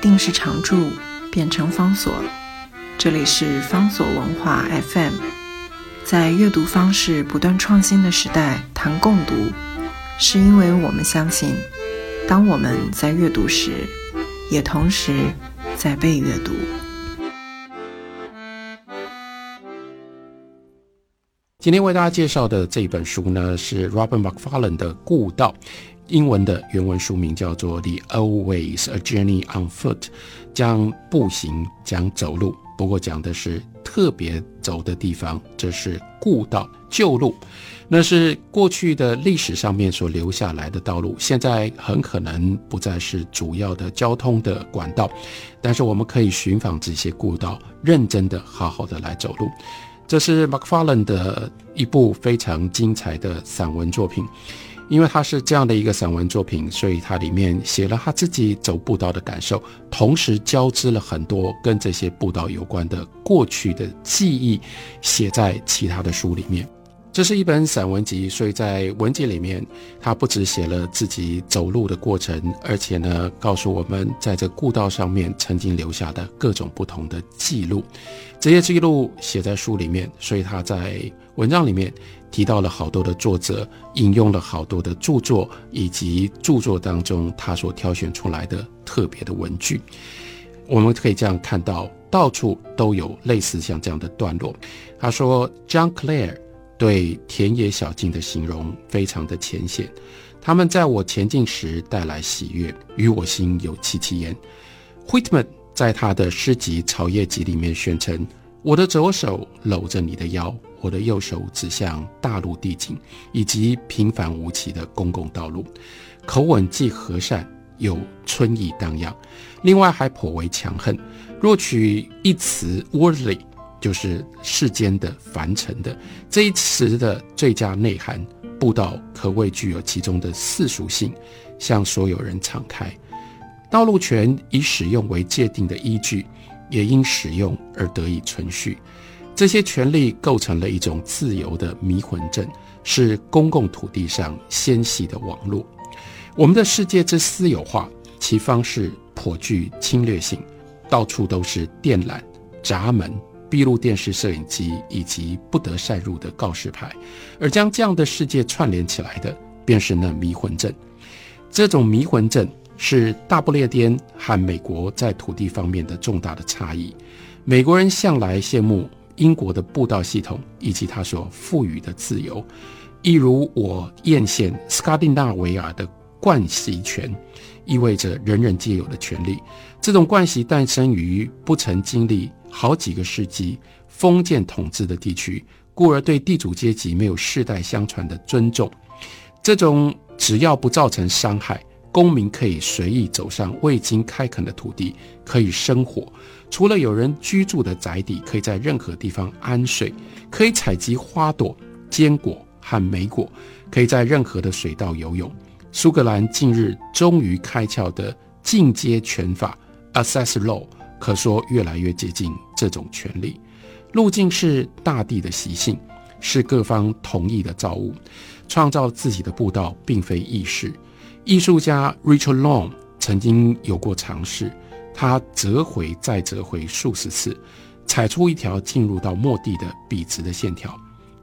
定是常住，变成方所。这里是方所文化 FM，在阅读方式不断创新的时代，谈共读，是因为我们相信，当我们在阅读时，也同时在被阅读。今天为大家介绍的这本书呢，是 Robert McFarlane 的《故道》，英文的原文书名叫做《The Always A Journey on Foot》，讲步行，讲走路。不过讲的是特别走的地方，这是故道旧路，那是过去的历史上面所留下来的道路，现在很可能不再是主要的交通的管道，但是我们可以寻访这些故道，认真的、好好的来走路。这是 McFarlane 的一部非常精彩的散文作品。因为他是这样的一个散文作品，所以他里面写了他自己走步道的感受，同时交织了很多跟这些步道有关的过去的记忆，写在其他的书里面。这是一本散文集，所以在文集里面，他不只写了自己走路的过程，而且呢，告诉我们在这故道上面曾经留下的各种不同的记录。这些记录写在书里面，所以他在文章里面。提到了好多的作者，引用了好多的著作，以及著作当中他所挑选出来的特别的文句。我们可以这样看到，到处都有类似像这样的段落。他说，John Clare 对田野小径的形容非常的浅显，他们在我前进时带来喜悦，与我心有戚戚焉。Whitman 在他的诗集《草叶集》里面宣称，我的左手搂着你的腰。我的右手指向大陆地景以及平凡无奇的公共道路，口吻既和善又春意荡漾，另外还颇为强横。若取一词 “worldly”，就是世间的、凡尘的这一词的最佳内涵，步道可谓具有其中的世俗性，向所有人敞开。道路权以使用为界定的依据，也因使用而得以存续。这些权利构成了一种自由的迷魂阵，是公共土地上纤细的网络。我们的世界之私有化，其方式颇具侵略性，到处都是电缆、闸门、闭路电视摄影机以及不得擅入的告示牌。而将这样的世界串联起来的，便是那迷魂阵。这种迷魂阵是大不列颠和美国在土地方面的重大的差异。美国人向来羡慕。英国的步道系统以及它所赋予的自由，一如我艳羡斯卡丁纳维亚的惯习权，意味着人人皆有的权利。这种惯习诞生于不曾经历好几个世纪封建统治的地区，故而对地主阶级没有世代相传的尊重。这种只要不造成伤害，公民可以随意走上未经开垦的土地，可以生活。除了有人居住的宅邸，可以在任何地方安睡，可以采集花朵、坚果和莓果，可以在任何的水道游泳。苏格兰近日终于开窍的进阶权法 （Access Law） 可说越来越接近这种权利。路径是大地的习性，是各方同意的造物。创造自己的步道并非易事。艺术家 Richard Long 曾经有过尝试。他折回再折回数十次，踩出一条进入到末地的笔直的线条，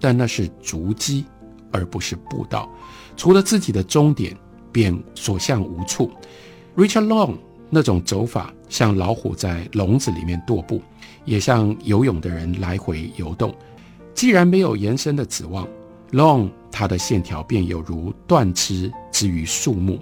但那是足迹，而不是步道。除了自己的终点，便所向无处。Richard Long 那种走法，像老虎在笼子里面踱步，也像游泳的人来回游动。既然没有延伸的指望，Long 它的线条便有如断枝之于树木，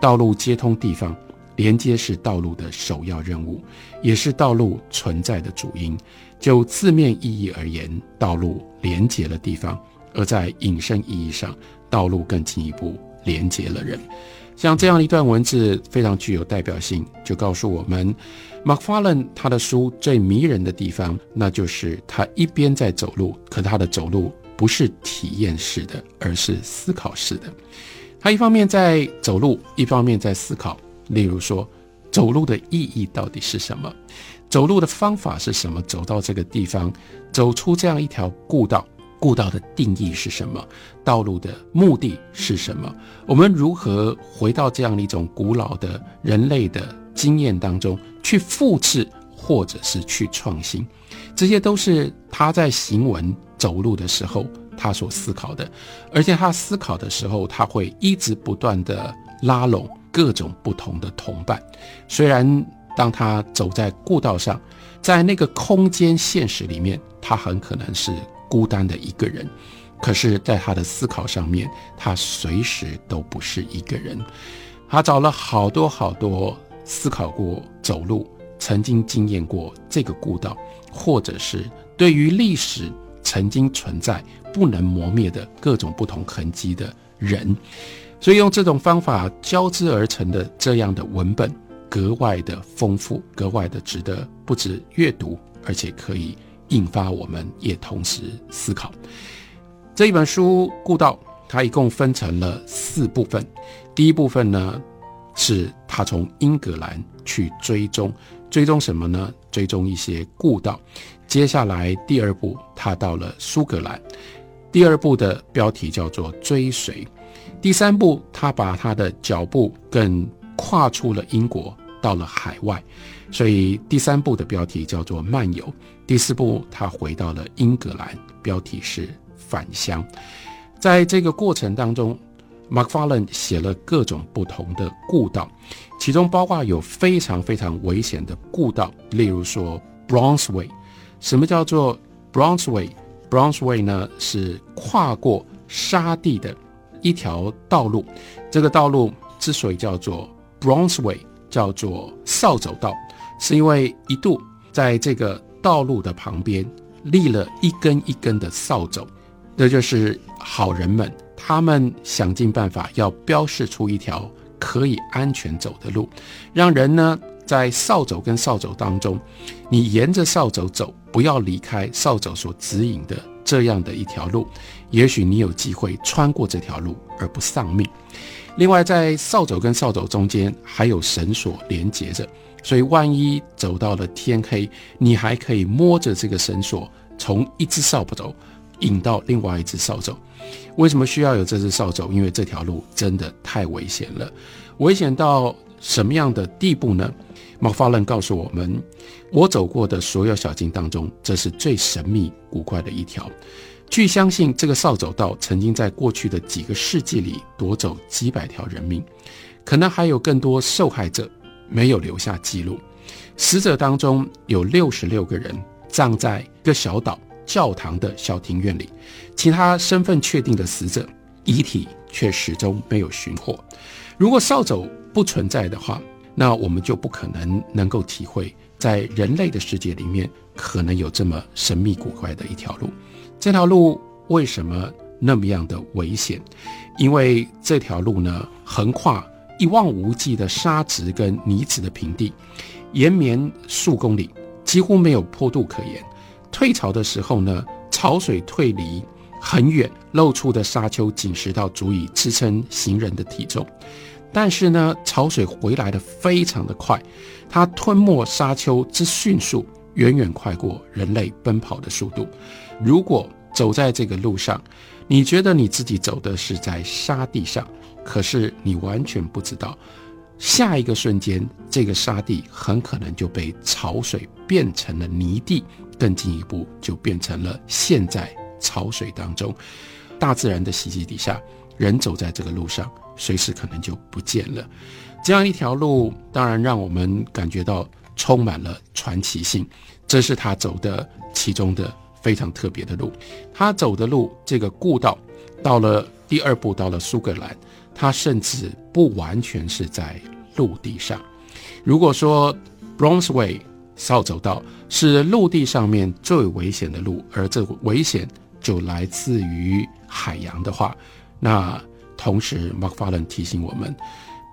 道路接通地方。连接是道路的首要任务，也是道路存在的主因。就字面意义而言，道路连接了地方；而在引申意义上，道路更进一步连接了人。像这样一段文字非常具有代表性，就告诉我们，Macfarlane 他的书最迷人的地方，那就是他一边在走路，可他的走路不是体验式的，而是思考式的。他一方面在走路，一方面在思考。例如说，走路的意义到底是什么？走路的方法是什么？走到这个地方，走出这样一条故道，故道的定义是什么？道路的目的是什么？我们如何回到这样一种古老的人类的经验当中去复制，或者是去创新，这些都是他在行文走路的时候他所思考的。而且他思考的时候，他会一直不断的拉拢各种不同的同伴。虽然当他走在故道上，在那个空间现实里面，他很可能是孤单的一个人。可是，在他的思考上面，他随时都不是一个人。他找了好多好多思考过走路，曾经经验过这个故道，或者是对于历史曾经存在不能磨灭的各种不同痕迹的人，所以用这种方法交织而成的这样的文本，格外的丰富，格外的值得不止阅读，而且可以引发我们也同时思考。这一本书《故道》，它一共分成了四部分。第一部分呢，是他从英格兰去追踪，追踪什么呢？追踪一些故道。接下来第二步，他到了苏格兰。第二步的标题叫做“追随”。第三步，他把他的脚步更跨出了英国，到了海外，所以第三步的标题叫做“漫游”。第四步，他回到了英格兰，标题是。返乡，在这个过程当中，Macfarlane 写了各种不同的故道，其中包括有非常非常危险的故道，例如说 Bronzeway。什么叫做 Bronzeway？Bronzeway 呢是跨过沙地的一条道路。这个道路之所以叫做 Bronzeway，叫做扫帚道，是因为一度在这个道路的旁边立了一根一根的扫帚。这就是好人们，他们想尽办法要标示出一条可以安全走的路，让人呢在扫帚跟扫帚当中，你沿着扫帚走，不要离开扫帚所指引的这样的一条路，也许你有机会穿过这条路而不丧命。另外，在扫帚跟扫帚中间还有绳索连接着，所以万一走到了天黑，你还可以摸着这个绳索，从一只扫帚走。引到另外一只扫帚，为什么需要有这只扫帚？因为这条路真的太危险了，危险到什么样的地步呢？马法伦告诉我们，我走过的所有小径当中，这是最神秘古怪的一条。据相信，这个扫帚道曾经在过去的几个世纪里夺走几百条人命，可能还有更多受害者没有留下记录。死者当中有六十六个人葬在一个小岛。教堂的小庭院里，其他身份确定的死者遗体却始终没有寻获。如果扫帚不存在的话，那我们就不可能能够体会，在人类的世界里面，可能有这么神秘古怪的一条路。这条路为什么那么样的危险？因为这条路呢，横跨一望无际的沙质跟泥质的平地，延绵数公里，几乎没有坡度可言。退潮的时候呢，潮水退离很远，露出的沙丘紧实到足以支撑行人的体重。但是呢，潮水回来的非常的快，它吞没沙丘之迅速，远远快过人类奔跑的速度。如果走在这个路上，你觉得你自己走的是在沙地上，可是你完全不知道，下一个瞬间，这个沙地很可能就被潮水变成了泥地。更进一步，就变成了现在潮水当中，大自然的袭击底下，人走在这个路上，随时可能就不见了。这样一条路，当然让我们感觉到充满了传奇性。这是他走的其中的非常特别的路。他走的路，这个故道，到了第二步，到了苏格兰，他甚至不完全是在陆地上。如果说 Bronzeway。扫帚道是陆地上面最危险的路，而这危险就来自于海洋的话，那同时 m a c f a r l a n 提醒我们，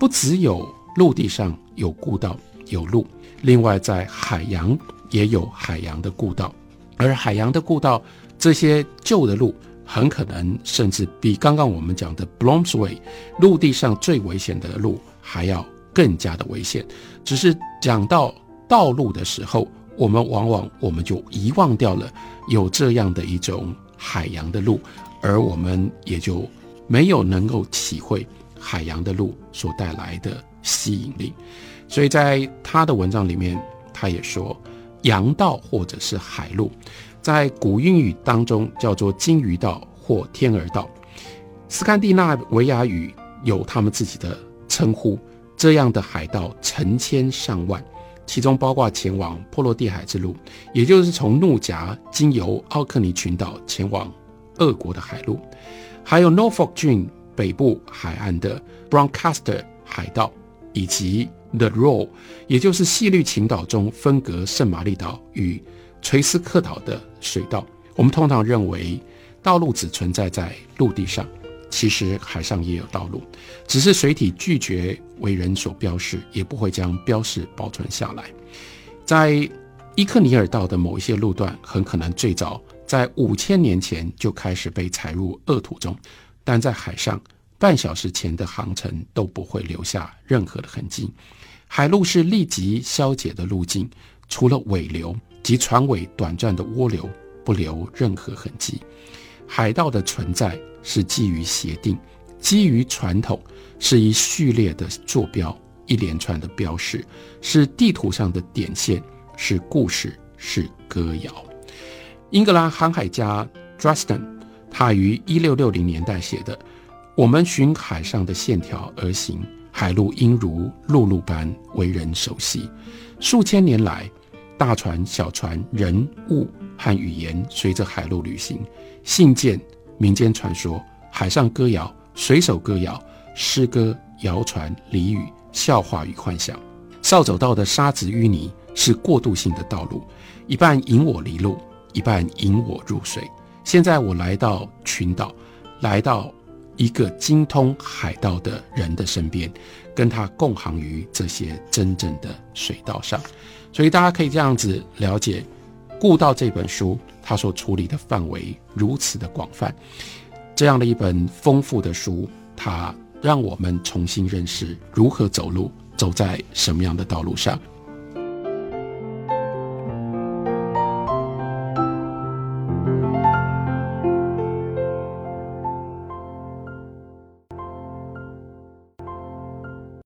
不只有陆地上有故道有路，另外在海洋也有海洋的故道，而海洋的故道这些旧的路，很可能甚至比刚刚我们讲的 Blomsway 陆地上最危险的路还要更加的危险，只是讲到。道路的时候，我们往往我们就遗忘掉了有这样的一种海洋的路，而我们也就没有能够体会海洋的路所带来的吸引力。所以在他的文章里面，他也说，洋道或者是海路，在古英语当中叫做金鱼道或天鹅道，斯堪的纳维亚语有他们自己的称呼。这样的海道成千上万，其中包括前往波罗的海之路，也就是从怒夹经由奥克尼群岛前往俄国的海路，还有 Norfolk 郡北部海岸的 Broncaster 海道，以及 The Roll，也就是西律群岛中分隔圣玛丽岛与垂斯克岛的水道。我们通常认为道路只存在在陆地上。其实海上也有道路，只是水体拒绝为人所标示，也不会将标示保存下来。在伊克尼尔道的某一些路段，很可能最早在五千年前就开始被采入恶土中，但在海上半小时前的航程都不会留下任何的痕迹。海路是立即消解的路径，除了尾流及船尾短暂的涡流，不留任何痕迹。海盗的存在是基于协定，基于传统，是一序列的坐标，一连串的标识，是地图上的点线，是故事，是歌谣。英格兰航海家 Dresden，他于一六六零年代写的：“我们循海上的线条而行，海路应如陆路般为人熟悉。数千年来，大船、小船、人物和语言随着海路旅行。”信件、民间传说、海上歌谣、水手歌谣、诗歌、谣传、俚语、笑话与幻想。扫帚道的沙子淤泥是过渡性的道路，一半引我离路，一半引我入水。现在我来到群岛，来到一个精通海盗的人的身边，跟他共航于这些真正的水道上。所以大家可以这样子了解《故道》这本书。它所处理的范围如此的广泛，这样的一本丰富的书，它让我们重新认识如何走路，走在什么样的道路上。